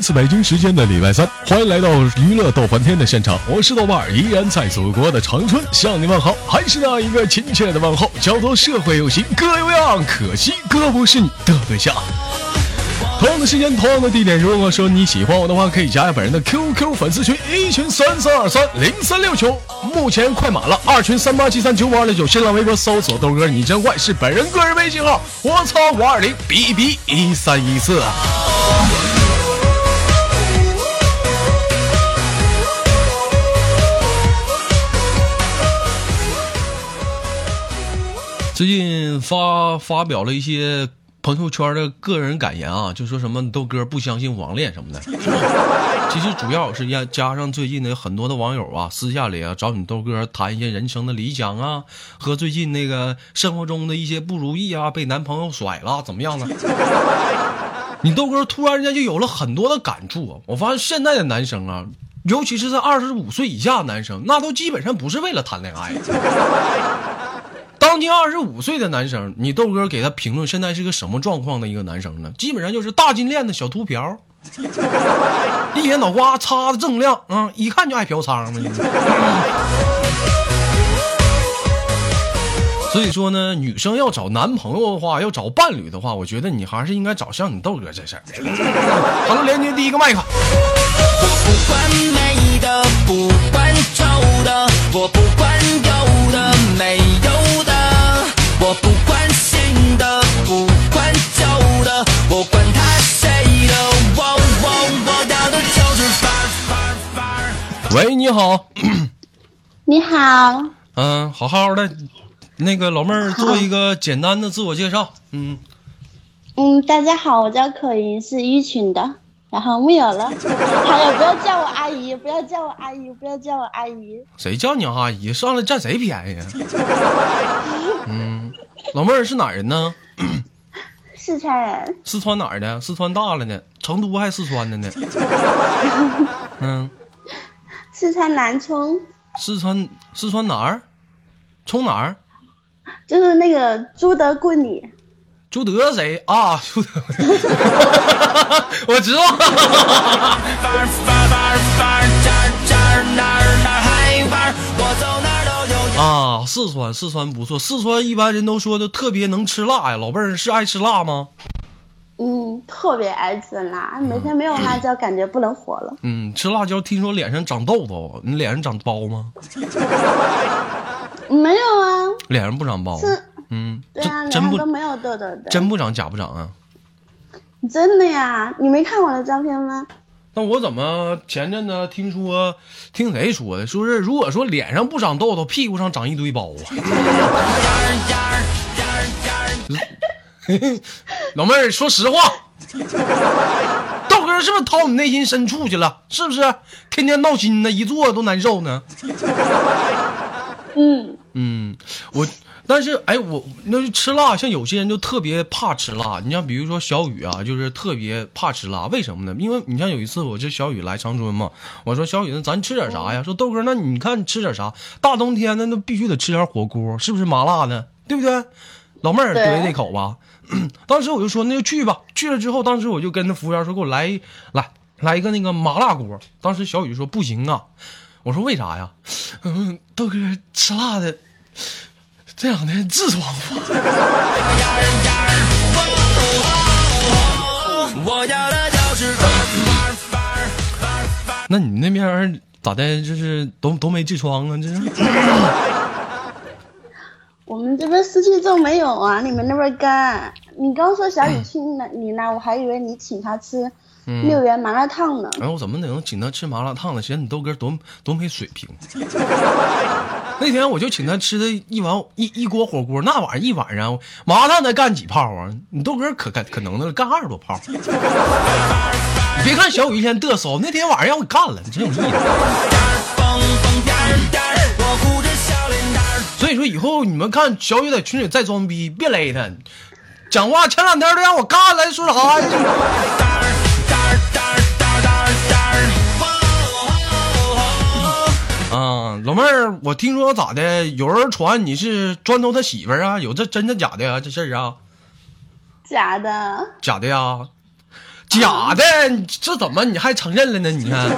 我要的就是来自北京时间的礼拜三，欢迎来到娱乐逗翻天的现场，我是豆瓣，依然在祖国的长春向你问好，还是那一个亲切的问候，叫做社会有型哥有样，可惜哥不是你的对象。同样的时间，同样的地点，如果说你喜欢我的话，可以加下本人的 QQ 粉丝群，一群三三二三零三六九，目前快满了，二群三八七三九五二六九，新浪微博搜索豆哥你真坏，是本人个人微信号，我操五二零 B B 一三一四。最近发发表了一些朋友圈的个人感言啊，就说什么豆哥不相信网恋什么的。其实主要是加加上最近的很多的网友啊，私下里啊找你豆哥谈一些人生的理想啊，和最近那个生活中的一些不如意啊，被男朋友甩了怎么样呢？你豆哥突然间就有了很多的感触啊！我发现现在的男生啊，尤其是在二十五岁以下的男生，那都基本上不是为了谈恋爱。将近二十五岁的男生，你豆哥给他评论现在是个什么状况的一个男生呢？基本上就是大金链子小秃瓢，一天脑瓜擦的锃亮啊，一看就爱嫖娼嘛。所以说呢，女生要找男朋友的话，要找伴侣的话，我觉得你还是应该找像你豆哥这事儿。好了，连接第一个麦克。我不管美的，不管丑的，我不管有的没有你好，你好，嗯，好好的，那个老妹儿做一个简单的自我介绍，嗯，嗯，大家好，我叫可云，是一群的，然后没有了，还有不要叫我阿姨，不要叫我阿姨，不要叫我阿姨，谁叫你阿姨？上来占谁便宜啊？嗯，老妹儿是哪儿人呢？四川人，四川哪儿的？四川大了呢，成都还四川的呢。嗯，四川南充，四川四川哪儿？充哪儿？就是那个朱德故里，朱德谁啊？朱德，我知道。啊，四川四川不错，四川一般人都说的特别能吃辣呀。老妹儿是爱吃辣吗？嗯，特别爱吃辣，每天没有辣椒感觉不能活了。嗯，吃辣椒听说脸上长痘痘，你脸上长包吗？没有啊，脸上不长包。是，嗯，对啊，脸真真不上都没有痘痘的，真不长假不长啊？真的呀，你没看我的照片吗？那我怎么前阵子听说听谁说的？说是如果说脸上不长痘痘，屁股上长一堆包啊。老妹儿，说实话，豆哥是不是掏你内心深处去了？是不是？天天闹心呢，一坐都难受呢。嗯，嗯，我但是哎，我那就吃辣，像有些人就特别怕吃辣。你像比如说小雨啊，就是特别怕吃辣，为什么呢？因为你像有一次我这小雨来长春嘛，我说小雨，那咱吃点啥呀？说豆哥，那你看吃点啥？大冬天的那必须得吃点火锅，是不是麻辣的？对不对？老妹儿对对这口吧。当时我就说那就去吧，去了之后，当时我就跟那服务员说给我来一来来一个那个麻辣锅。当时小雨说不行啊，我说为啥呀？嗯，豆哥吃辣的。这两天痔疮。那你那边咋的？就是都都没痔疮啊？这是？我们这边湿气重没有啊，你们那边干。你刚说小雨去那你那，我还以为你请他吃六元麻辣烫呢。哎，我怎么能请他吃麻辣烫呢？显得你豆哥多多没水平。那天我就请他吃的一碗一一锅火锅，那玩意一晚上麻辣烫才干几泡啊？你豆哥可干可能的干二十多泡。你别看小雨一天嘚瑟，那天晚上让我干了，你真有意思。以后你们看小雨在群里再装逼，别勒他，讲话前两天都让我干了，说啥老妹儿，我听说咋的？有人传你是砖头他媳妇儿啊？有这真的假的呀？这事儿啊？假的，假的呀？假的，这怎么你还承认了呢？你看，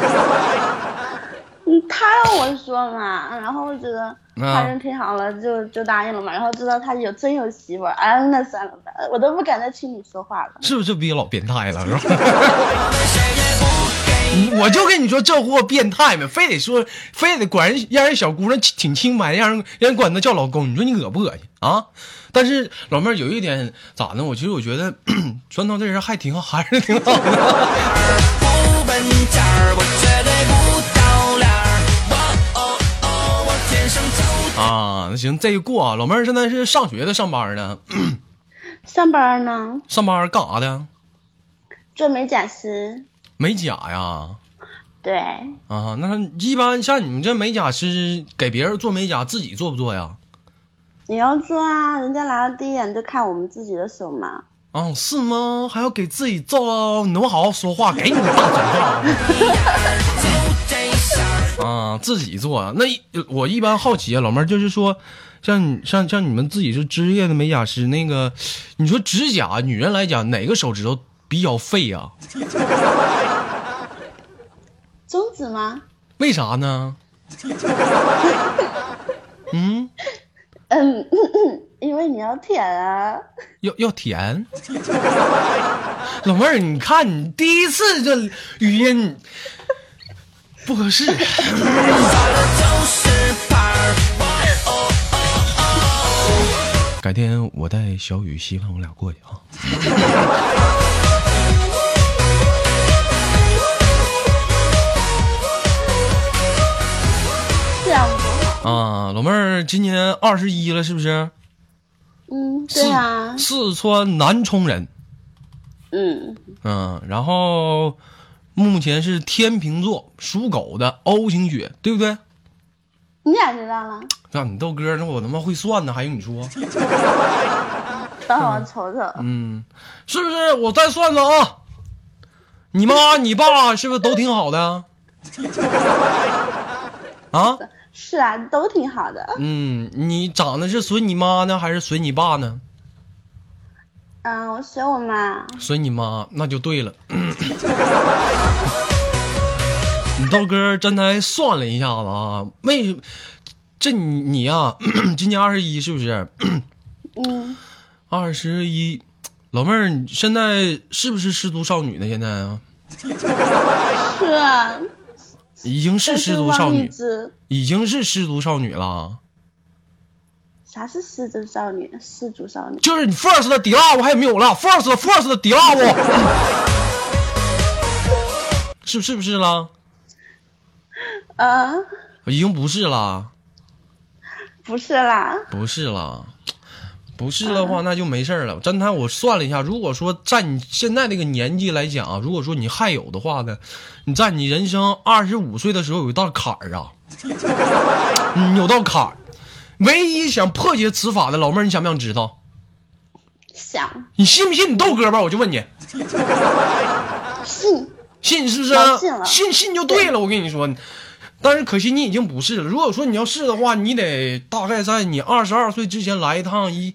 嗯，他让我说嘛，然后我觉得他人挺好了，就就答应了嘛。然后知道他有真有媳妇儿，哎，那算了吧，我都不敢再听你说话了。是不是逼老变态了？是吧？我就跟你说，这货变态呗，非得说，非得管人让人小姑娘挺清白，让人让人管他叫老公，你说你恶不恶心啊？但是老妹儿有一点咋呢？我其实我觉得 砖头这人还挺好，还是挺好的。那行，这一过啊。老妹儿现在是上学的，上班呢？上班呢，上班干啥的？做美甲师。美甲呀？对，啊，那一般像你们这美甲师给别人做美甲，自己做不做呀？也要做啊，人家来了第一眼就看我们自己的手嘛。啊，是吗？还要给自己做？你能不能好好说话？给你个大嘴巴！啊，自己做啊？那我一般好奇啊，老妹儿就是说，像你像像你们自己是职业的美甲师，那个你说指甲，女人来讲哪个手指头比较废呀、中指吗？为啥呢？嗯，嗯，因为你要舔啊。要要舔。老妹儿，你看你第一次这语音不合适。改天我带小雨、希望我俩过去啊。啊，老妹儿今年二十一了，是不是？嗯，对啊。四川南充人。嗯，嗯，然后目前是天秤座，属狗的 O 型血，对不对？你咋知道了？让你豆哥，那我他妈会算呢，还用你说？等会我瞅瞅。嗯，是不是？我再算算啊。你妈、你爸是不是都挺好的？啊？是啊，都挺好的。嗯，你长得是随你妈呢，还是随你爸呢？嗯，我随我妈。随你妈，那就对了。你豆哥真才算了一下子啊，为这你你呀、今年二十一是不是？嗯，二十一，老妹儿，你现在是不是失足少女呢？现在啊，是啊。已经是失足少女，已经是失足少女了。啥是失足少女？失足少女。就是你 first 的迪拉我还有没有了？first first 的迪拉我，是是不是了？啊，已经不是啦。不是啦。不是啦，不是的话那就没事儿了。真的，我算了一下，如果说在你现在这个年纪来讲啊，如果说你还有的话呢，你在你人生二十五岁的时候有一道坎儿啊，嗯，有道坎儿。唯一想破解此法的老妹儿，你想不想知道？想你信不信你豆哥吧？我就问你，信。信是不是我信信信就对了。我跟你说，但是可惜你已经不是了。如果说你要是的话，你得大概在你二十二岁之前来一趟一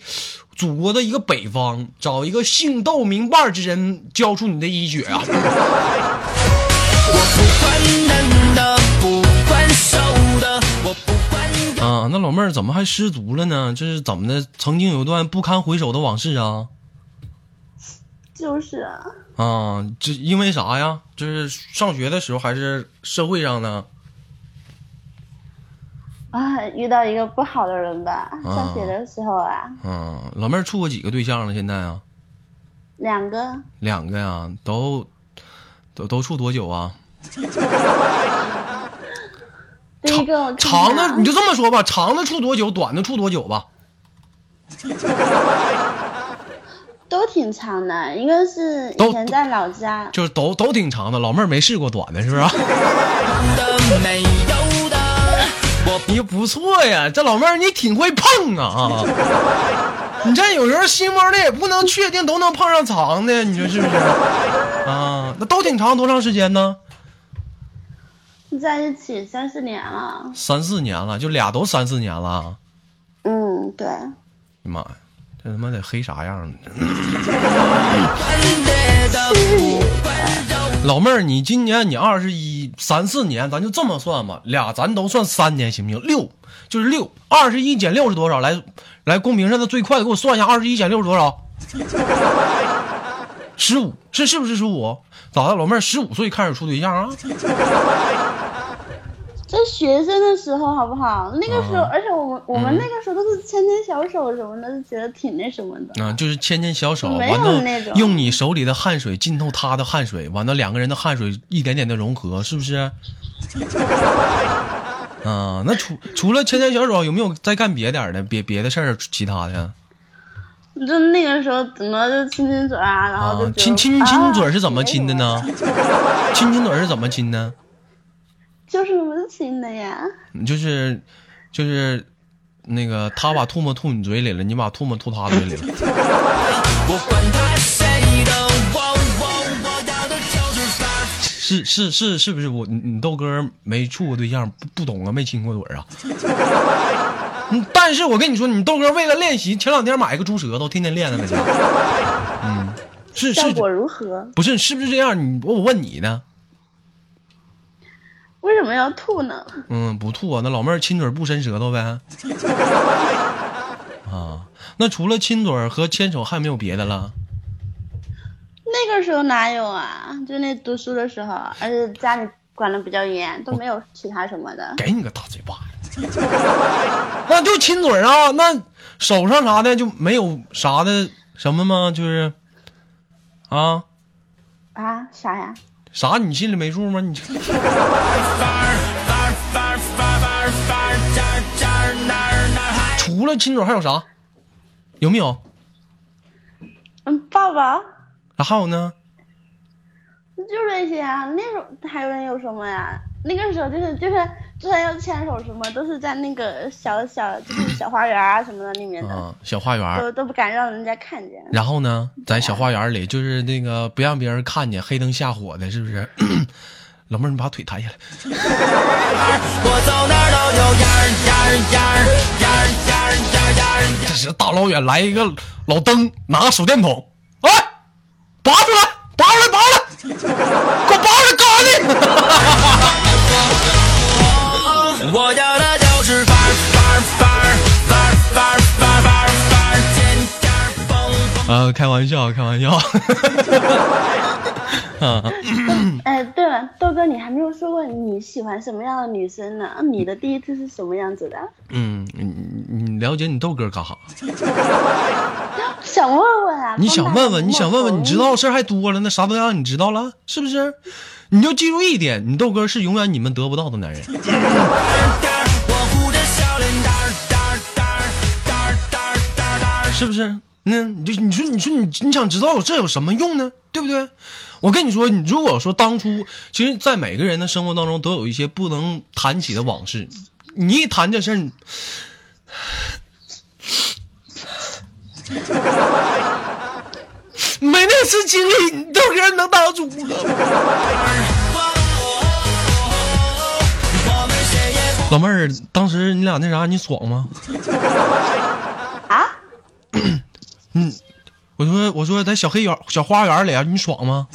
祖国的一个北方，找一个姓窦名伴之人交出你的医血啊！我不管男的，不管瘦的，我不啊，那老妹儿怎么还失足了呢？这是怎么的？曾经有一段不堪回首的往事啊！就是啊。啊，这因为啥呀？这是上学的时候还是社会上呢？啊，遇到一个不好的人吧，上学的时候啊，嗯，老妹儿处过几个对象了？现在啊？两个两个呀，都都都处多久啊？长的你就这么说吧，长的处多久，短的处多久吧？都挺长的，一个是以前在老家，就是都都挺长的。老妹儿没试过短的，是不是？你不错呀，这老妹儿你挺会碰啊！你这有时候心窝的也不能确定都能碰上长的，你说是不是？啊，那都挺长，多长时间呢？在一起三四年了。三四年了，就俩都三四年了。嗯，对，哎呀妈呀，这他妈得黑啥样呢？老妹儿，你今年你二十一，三四年，咱就这么算吧，俩咱都算三年，行不行？六就是六，二十一减六是多少？来来，公屏上的最快的给我算一下，二十一减六是多少？十五，是是不是十五？咋的，老妹儿十五岁开始处对象啊？在学生的时候，好不好？那个时候，而且我们我们那个时候都是牵牵小手什么的，就觉得挺那什么的。啊，就是牵牵小手，没有完了那种用你手里的汗水浸透他的汗水，完了两个人的汗水一点点的融合，是不是？啊，那除除了牵牵小手，有没有再干别点的别别的事儿，其他的？就那个时候，怎么就亲亲嘴啊，然后就啊，亲亲亲嘴是怎么啊亲的？呢？亲亲嘴是怎么亲的？就是亲的呀。就是就是那个他把唾沫吐你嘴里了，你把唾沫吐他嘴里了。是。是是是是不是我你你豆哥没处过对象，不不懂啊，没亲过嘴啊。嗯，但是我跟你说，你豆哥为了练习，前两天买一个猪舌头，天天练呢，在家。嗯，是是，效果如何？不是是不是这样？你我我问你呢？为什么要吐呢？嗯，不吐啊，那老妹儿亲嘴不伸舌头呗。啊，那除了亲嘴儿和牵手，还有没有别的了？那个时候哪有啊？就那读书的时候，而且家里管的比较严，都没有其他什么的。给你个大嘴巴子！那就亲嘴儿啊，那手上啥的就没有啥的什么吗？就是啊，啊？啥呀？啥？你心里没数吗？你 除了亲嘴还有啥？有没有？嗯，爸爸。那还有呢？就这些啊，那时候还有人有什么呀？那个时候就是就是。就算要牵手什么，都是在那个小小就是小花园啊什么的里面的，啊，小花园。都都不敢让人家看见。然后呢，在小花园里，就是那个不让别人看见，黑灯瞎火的，是不是？老妹儿，你把腿抬起来。我走哪儿都有烟儿烟儿烟儿样儿样儿样儿样儿。这是大老远来一个老登，拿个手电筒，哎，拔出来，拔出来，拔出来，给我拔出来干啥呢？我要的就是范儿范儿范儿范儿范儿范儿范儿范儿，尖尖蹦蹦。啊，开玩笑，开玩笑。啊，哎，对了，豆哥，你还没有说过你喜欢什么样的女生呢？你的第一次是什么样子的？嗯，你你了解你豆哥干啥？想问问啊。你想问问，你想问问，你知道的事？儿还多了，那啥都让你知道了，是不是？你就记住一点，你豆哥是永远你们得不到的男人。是不是？那你就你说你说你你想知道这有什么用呢？对不对？我跟你说，你如果说当初，其实，在每个人的生活当中都有一些不能谈起的往事，你一谈这事儿，没那次经历，你豆哥能当主吗？我们谁也不老妹儿，当时你俩那啥，你爽吗？啊？嗯我说我说在小黑园小花园里啊，你爽吗？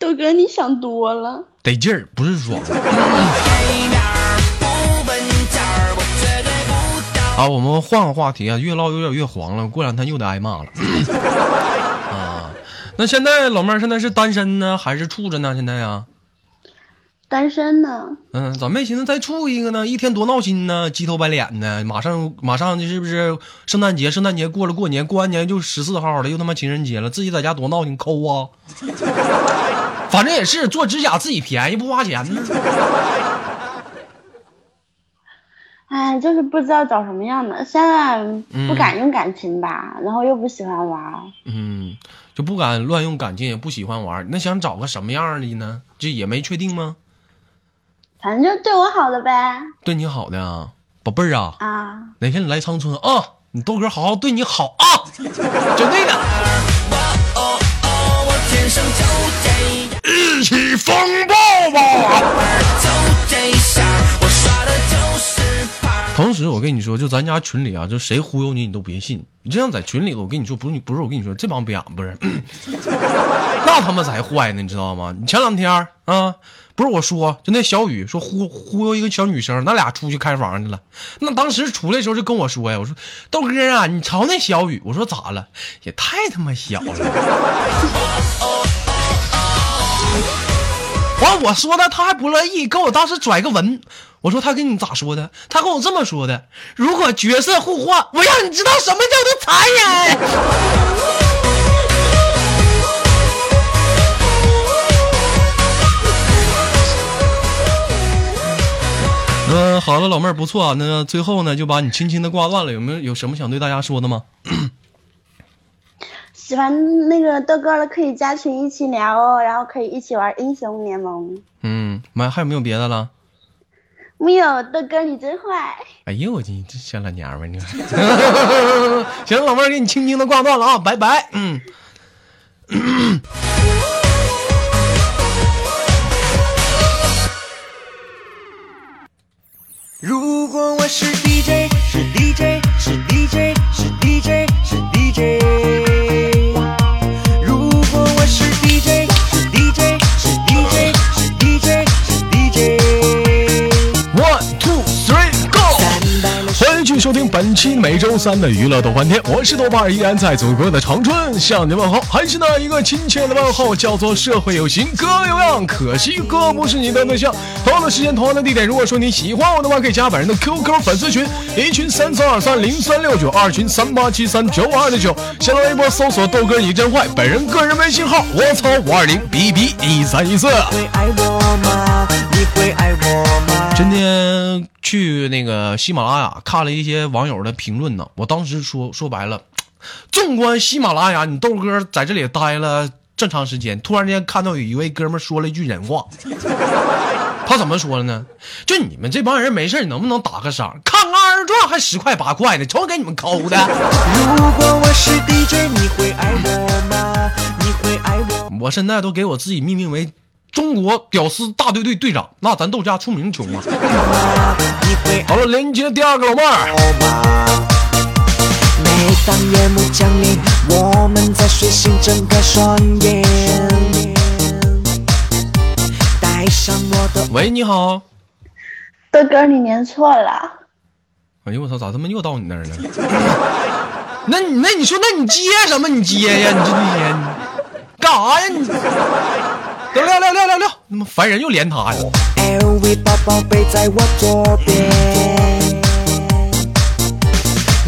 豆哥，你想多了。得劲儿，不是爽。不到。啊，我们换个话题啊，越唠有点越黄了，过两天又得挨骂了。啊，那现在老妹儿现在是单身呢，还是处着呢？现在啊，单身呢？嗯，咋没寻思再处一个呢？一天多闹心呢，鸡头白脸的，马上马上就是不是圣诞节？圣诞节过了，过年过完年就十四号了，又他妈情人节了，自己在家多闹心，抠啊！反正也是做指甲自己便宜，不花钱呢。哎，就是不知道找什么样的。现在不敢用感情吧，然后又不喜欢玩儿。嗯，就不敢乱用感情，也不喜欢玩，那想找个什么样的呢？这也没确定吗？反正就对我好的呗。对你好的啊，宝贝儿啊，啊，哪天你来长春啊，你豆哥好好对你好啊，绝对的，哦哦，我天生就这样，一起风暴吧。同时，我跟你说，就咱家群里啊，就谁忽悠你，你都别信。你这样在群里头，我跟你说，不是你，不是我跟你说，这帮逼样不是，那他妈才坏呢，你知道吗？你前两天啊，不是我说，就那小雨说忽忽悠一个小女生，那俩出去开房去了。那当时出来的时候就跟我说呀，我说豆哥啊，你瞅那小雨，我说咋了？也太他妈小了。完我说的他还不乐意，跟我当时拽个文。我说他跟你咋说的？他跟我这么说的：如果角色互换，我让你知道什么叫做残忍。嗯，好了，老妹儿不错啊。那最后呢，就把你轻轻的挂断了。有没有有什么想对大家说的吗？喜欢那个豆哥的可以加群一起聊哦，然后可以一起玩英雄联盟。嗯，妈，还有没有别的了？没有，豆哥你真坏！哎呦我去，这小老娘们儿，你 行，老妹儿给你轻轻的挂断了啊，拜拜。嗯。如果我是 DJ，是 DJ，是 DJ，是 DJ，是 DJ。本期每周三的娱乐逗翻天，我是豆瓣，依然在祖国的长春向你问候，还是那一个亲切的问候，叫做社会有型哥有样，可惜哥不是你的对象。同样的时间，同样的地点，如果说你喜欢我的话，可以加本人的 QQ 粉丝群，一群三三二三零三六九，二群三八七三九二六九，新浪微博搜索豆哥你真坏，本人个人微信号我操五二零 B B 一三一四。今天去那个喜马拉雅看了一些网友的评论呢，我当时说说白了，纵观喜马拉雅，你豆哥在这里待了这么长时间，突然间看到有一位哥们说了一句人话，他怎么说的呢？就你们这帮人没事能不能打个赏？看个二转还十块八块的，瞅给你们抠的。如果我是 DJ，你会爱我吗？你会爱我？我现在都给我自己命名为。中国屌丝大队队队长，那咱豆家出名穷啊！好了，连接第二个老妹儿。喂，你好，豆哥，你连错了。哎呦我操，咋他妈又到你那儿了？那你那你说那你接什么？你接呀？你这一天干啥呀？你？聊聊聊聊聊聊，那么烦人又连他呀！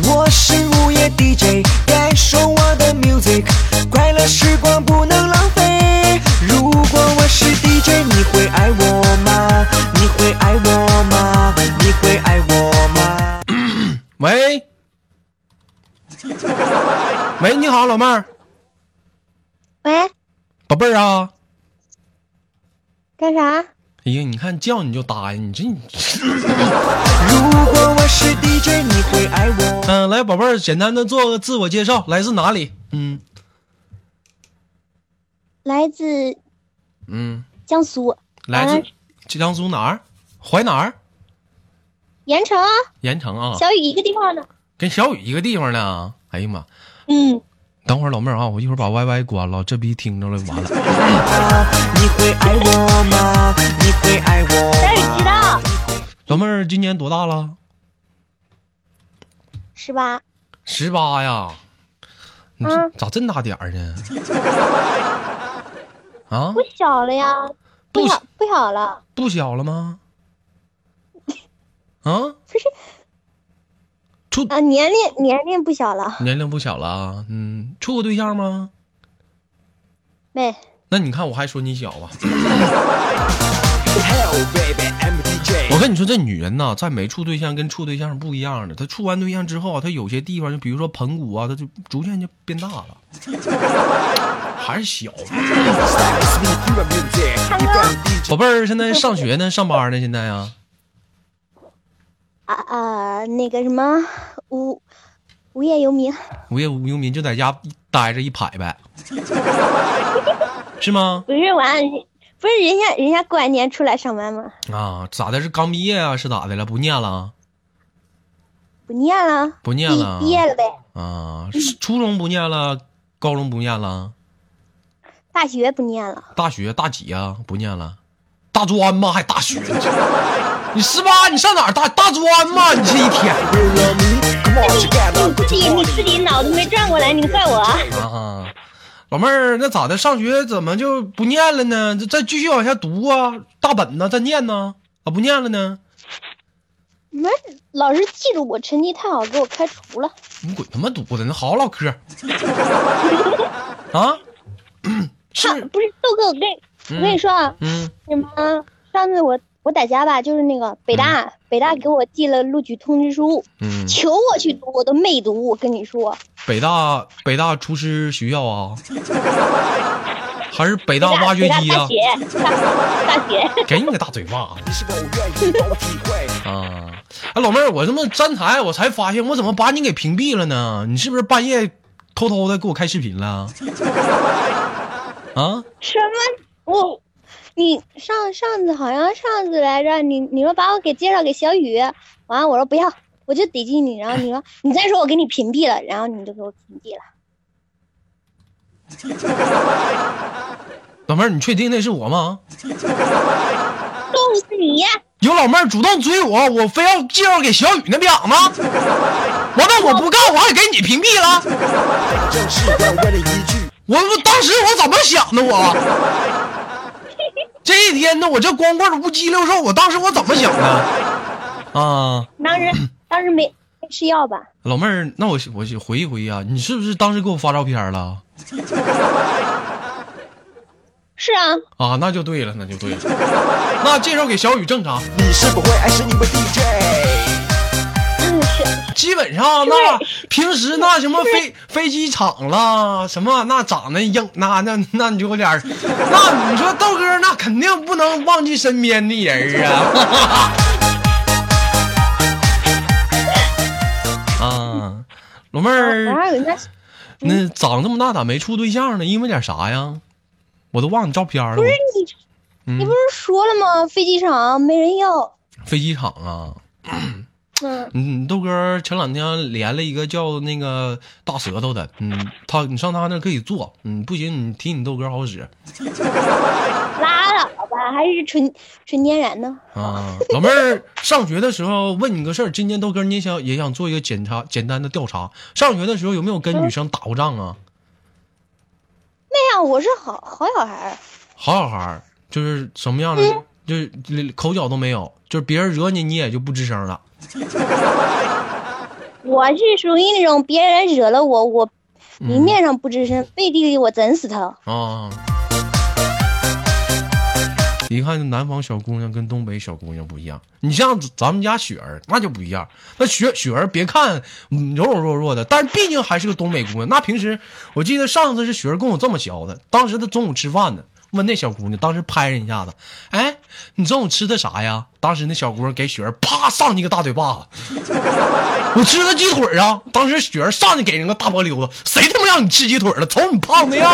我是午夜 DJ，感受我的 music，快乐时光不能浪费。如果我是 DJ，你会爱我吗？你会爱我吗？你会爱我吗？喂，喂，你好，老妹儿。喂，宝贝儿啊。干啥？哎呀，你看叫你就答应，你这你。嗯，来，宝贝儿，简单的做个自我介绍，来自哪里？嗯，来自嗯江苏。来自江苏哪儿？淮哪儿？盐城。盐城啊。小雨一个地方的。跟小雨一个地方呢？哎呀妈。嗯。等会儿老妹儿啊，我一会儿把 YY 关了，这逼听着了完了。知道。老妹儿今年多大了？十八。十八呀？你这咋这么大点儿呢？啊？不小了呀？不小不小了？不小了吗？啊？不是。啊，年龄年龄不小了，年龄不小了啊，嗯，处过对象吗？没。那你看我还说你小吧？我跟你说，这女人呐，在没处对象跟处对象是不一样的。她处完对象之后啊，她有些地方就比如说盆骨啊，她就逐渐就变大了，还是小。宝贝儿，现在上学呢，上班呢，现在啊。啊啊，那个什么无无业游民，无业游民就在家待着一排呗，是吗？不是完，不是人家人家过完年出来上班吗？啊，咋的？是刚毕业啊？是咋的了？不念了？不念了，不念了，毕业了呗。啊，初中不念了，高中不念了，大学不念了。大学大几啊？不念了，大专吗？还大学？你十八，你上哪儿大大专吗？你这一天。你自己你自己脑子没转过来，你怪我啊？啊，老妹儿，那咋的？上学怎么就不念了呢？再继续往下读啊，大本呢？再念呢？咋不念了呢？没，老师记住我成绩太好，给我开除了。你滚他妈犊子！那好好唠嗑。啊？是不是豆哥？我跟我跟你说啊，嗯，什么？上次我我在家吧，就是那个北大，北大给我寄了录取通知书，嗯，求我去读，我都没读。我跟你说，北大北大厨师学校啊，还是北大挖掘机啊？大学，大学，给你个大嘴巴子！啊，哎，老妹儿，我这么站台，我才发现我怎么把你给屏蔽了呢？你是不是半夜偷偷的给我开视频了？啊？什么？我，你上上次好像上次来着，你你说把我给介绍给小雨，完了我说不要，我就得劲你，然后你说你再说我给你屏蔽了，然后你就给我屏蔽了。老妹儿，你确定那是我吗？就是你。有老妹儿主动追我，我非要介绍给小雨那不养吗？完了，我不干，我还给你屏蔽了。我我当时我怎么想的？我这一天呢，我这光棍无鸡六兽，我当时我怎么想的？啊，当时当时没没吃药吧？老妹儿，那我我回忆回忆啊，你是不是当时给我发照片了？是啊。啊，那就对了，那就对了。那介绍给小雨正常。你是不会爱 DJ。基本上那平时那什么飞飞机场啦什么那长得硬那那那你就有点那你说豆哥那肯定不能忘记身边的人啊 啊老妹儿那长这么大咋没处对象呢？因为点啥呀？我都忘你照片了。不是你，你不是说了吗？飞机场没人要。飞机场啊。嗯，豆哥前两天连了一个叫那个大舌头的，嗯，他你上他那可以做，嗯，不行你提你豆哥好使。拉倒吧，还是纯纯天然的。啊，老妹儿上学的时候问你个事儿，今天豆哥你想也想做一个检查简单的调查，上学的时候有没有跟女生打过仗啊？没有，我是好好小孩。好小孩就是什么样的？就是口角都没有，就是别人惹你你也就不吱声了。我是属于那种别人惹了我，我明面上不吱声，背地里我整死他。啊！一看南方小姑娘跟东北小姑娘不一样，你像咱们家雪儿那就不一样。那雪雪儿别看柔柔弱弱的，但是毕竟还是个东北姑娘。那平时我记得上次是雪儿跟我这么教的，当时她中午吃饭呢。问那小姑娘，当时拍人一下子，哎，你中午吃的啥呀？当时那小姑娘给雪儿啪上去个大嘴巴子，我吃的鸡腿啊！当时雪儿上去给人个大波溜子，谁他妈让你吃鸡腿了？瞅你胖的样！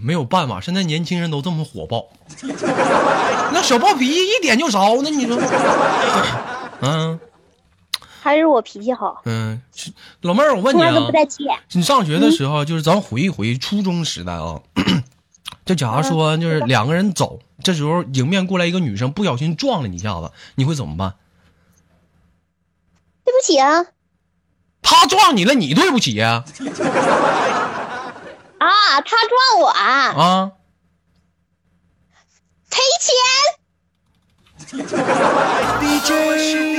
没有办法，现在年轻人都这么火爆，那小暴脾气一点就着，那你说，嗯。还是我脾气好。嗯，老妹儿，我问你啊，你上学的时候，就是咱回忆回忆初中时代啊，就假如说就是两个人走，这时候迎面过来一个女生，不小心撞了你一下子，你会怎么办？对不起啊。他撞你了，你对不起呀？啊，他撞我啊。啊。赔钱。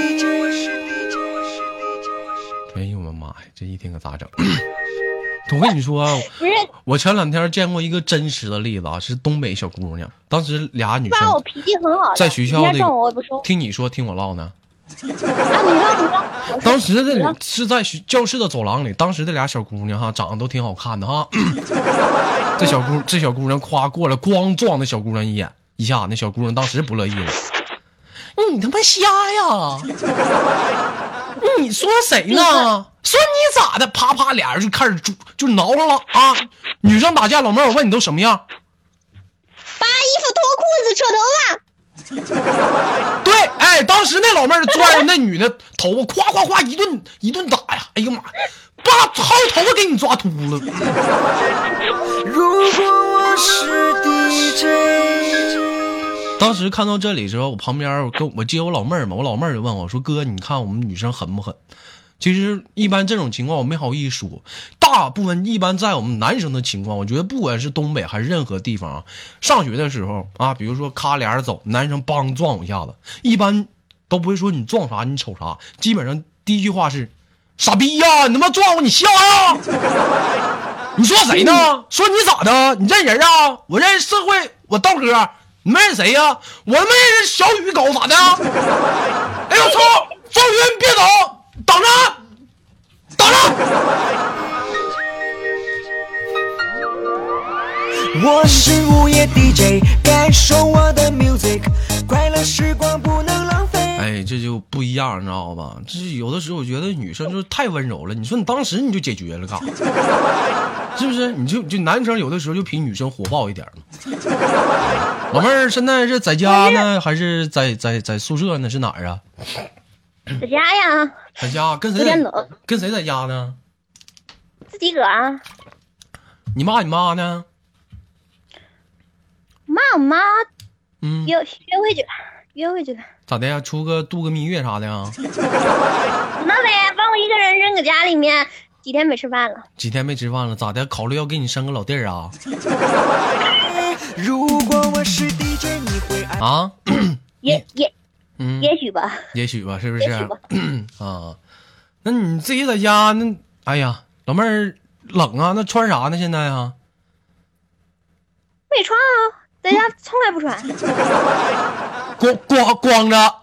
这一天可咋整？我跟你说，不是，我前两天见过一个真实的例子啊，是东北小姑娘，当时俩女生，我脾气很好，在学校的，听你说，听我唠呢。当时的是在学教室的走廊里，当时这俩小姑娘哈，长得都挺好看的哈。这小姑这小姑娘夸过来，咣撞那小姑娘一眼，一下那小姑娘当时不乐意了，你他妈瞎呀！你说谁呢？说你咋的？啪啪，俩人就开始就就挠上了啊！女生打架，老妹儿，我问你都什么样？扒衣服脱裤子，扯头发。对，哎，当时那老妹儿拽着那女的头发，夸夸夸一顿一顿打呀！哎呀妈，把薅头发给你抓秃了。如果我是 DJ，当时看到这里之后，我旁边我跟我接我老妹儿嘛，我老妹儿就问我说：“哥，你看我们女生狠不狠？”其实一般这种情况我没好意思说，大部分一般在我们男生的情况，我觉得不管是东北还是任何地方，上学的时候啊，比如说咔俩人走，男生梆撞我一下子，一般都不会说你撞啥，你瞅啥，基本上第一句话是傻逼呀，你他妈撞我，你瞎呀？你说谁呢？说你咋的？你认人啊？我认识社会，我道哥，你们认识谁呀？我认识小雨狗咋的？哎呦我操！赵云别走，等着，等着。我是午夜 DJ，感受我的 music，快乐时光不能浪费。哎，这就不一样，你知道吧？这有的时候我觉得女生就是太温柔了。你说你当时你就解决了干啥？是不是？你就就男生有的时候就比女生火爆一点嘛。老妹儿现在是在家呢，还是在在在宿舍呢？是哪儿啊？在家呀，在家跟谁跟谁在家呢？自己个啊。你妈你妈呢？妈我妈嗯，约约会去了，约会去了。咋的呀？出个度个蜜月啥的呀？那呗，把我一个人扔搁家里面，几天没吃饭了。几天没吃饭了，咋的？考虑要给你生个老弟儿啊？如果我是 DJ，你会爱。啊？也也嗯，也许吧，也许吧，是不是？啊，那你自己在家那，哎呀，老妹儿冷啊，那穿啥呢？现在啊？没穿啊，在家从来不穿。光光光着，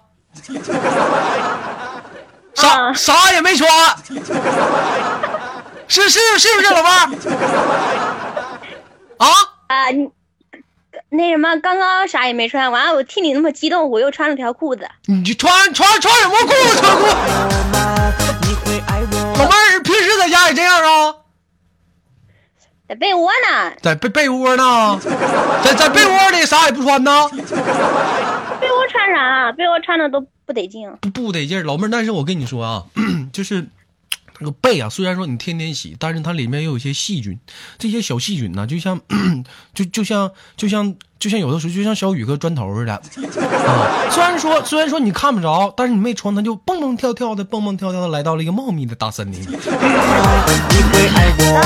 啥啊啥也没穿，是是是不是老妹儿？啊？啊，你那什么，刚刚啥也没穿，完了我听你那么激动，我又穿了条裤子。你就穿穿穿什么裤子？穿裤子？老妹儿平时在家也这样啊？在被窝呢，在被被窝呢？在在被窝里啥也不穿呢？被窝穿啥？被窝穿的都不得劲。不不得劲儿，老妹儿。但是我跟你说啊，就是这个被啊，虽然说你天天洗，但是它里面又有一些细菌，这些小细菌呢，就像 就就像就像就像有的时候就像小雨哥砖头似的啊。虽然说虽然说你看不着，但是你没穿，它就蹦蹦跳跳的蹦蹦跳跳的来到了一个茂密的大森林里。你会爱我吗？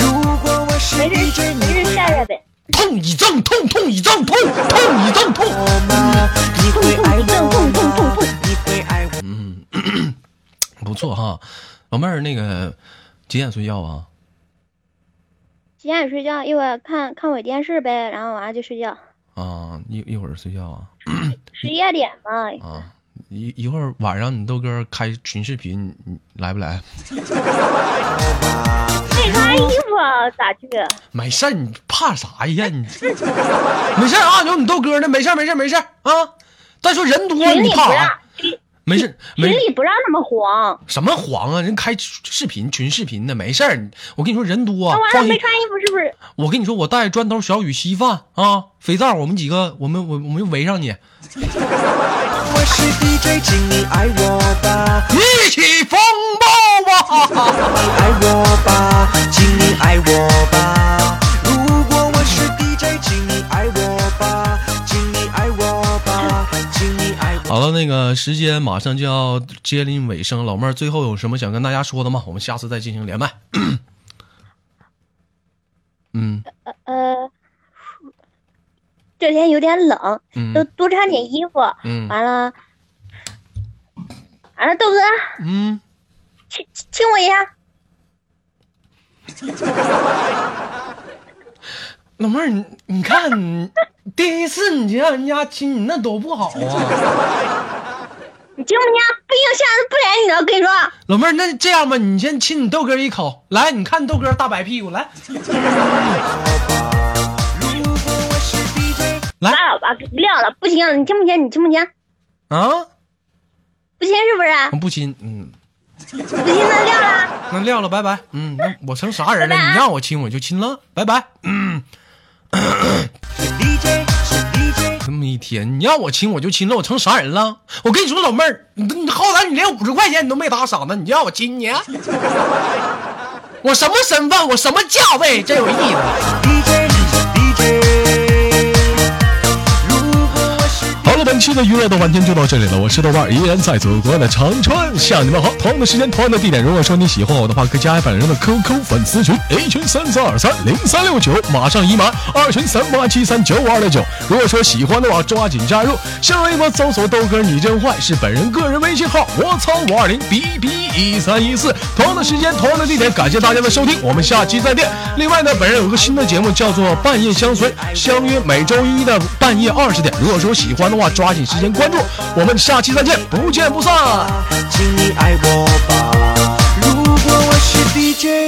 如果我是没事没事晒晒呗。痛一阵，痛痛一阵，痛痛一阵，痛。不错哈，老妹儿，那个几点睡觉啊？几点睡觉？一会儿看看会电视呗，然后完了就睡觉。啊，一一会儿睡觉啊？十一二点嘛，啊，一一会儿晚上你豆哥开群视频，你来不来？没穿衣服咋去？没事儿，你怕啥呀？你 没事儿啊，有你豆哥呢，没事儿，没事儿，没事儿啊。再说人多，你怕啥？，没事儿，群里不让他们黄。什么黄啊，人开视频群视频的，没事儿。我跟你说，人多那，完放心。了没穿衣服是不是？我跟你说，我带砖头、小雨、稀饭啊，肥皂，我们几个，我们我我们就围上你，我是 DJ，请你爱我吧，一起风暴啊！你爱我吧，请你爱我吧。好了，那个时间马上就要接近尾声，老妹儿最后有什么想跟大家说的吗？我们下次再进行连麦。嗯呃，这天有点冷，都嗯多穿点衣服。嗯完了，完了，豆哥，嗯，亲亲亲我一下。老妹儿，你你看你第一次你就让人家亲你，那多不好啊！你听不听？不行，下次不连你了。我跟你说，老妹儿，那这样吧，你先亲你豆哥一口，来，你看豆哥大白屁股，来 来拉倒吧，撂了，不行，你听不听？你听不听？啊！不亲是不是？我不亲，嗯，不亲，那撂了。那撂了，拜拜。嗯，那我成啥人了？你让我亲我就亲了，拜拜。嗯，这么一天，你让我亲我就亲了，我成啥人了？我跟你说，老妹儿，你你好歹你连五十块钱你都没打赏呢，你就让我亲你？我什么身份？我什么价位？真有意思。好了本期的娱乐豆瓣天就到这里了，我是豆瓣，依然在祖国的长春向你们好。同样的时间，同样的地点，如果说你喜欢我的话，可以加本人的 QQ 粉丝群，A 群三三二三零三六九，马上已满，二群三八七三九五二六九。如果说喜欢的话，抓紧加入。新浪微博搜索豆哥你真坏，是本人个人微信号，我操五二零 B B 一三一四。同样的时间，同样的地点，感谢大家的收听，我们下期再见。另外呢，本人有个新的节目叫做半夜相随，相约每周一的半夜二十点。如果说喜欢的话话，抓紧时间关注，我们下期再见，不见不散。请你爱我吧，如果我是 DJ。